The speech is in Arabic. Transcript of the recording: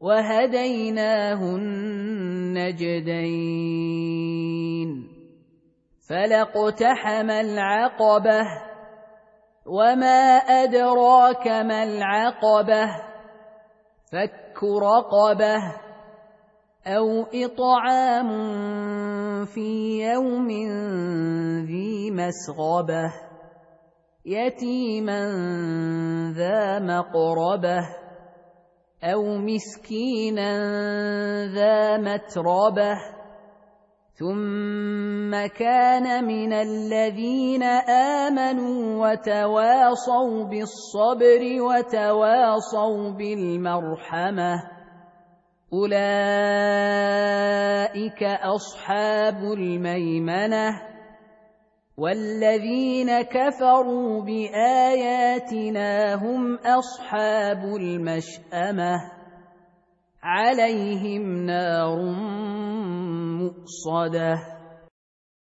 وهديناه النجدين فلاقتحم العقبه وما ادراك ما العقبه فك رقبه أو اطعام في يوم ذي مسغبه يتيما ذا مقربه أو مسكينا ذا متربه ثم كان من الذين امنوا وتواصوا بالصبر وتواصوا بالمرحمه اولئك اصحاب الميمنه والذين كفروا باياتنا هم اصحاب المشامه عليهم نار مؤصده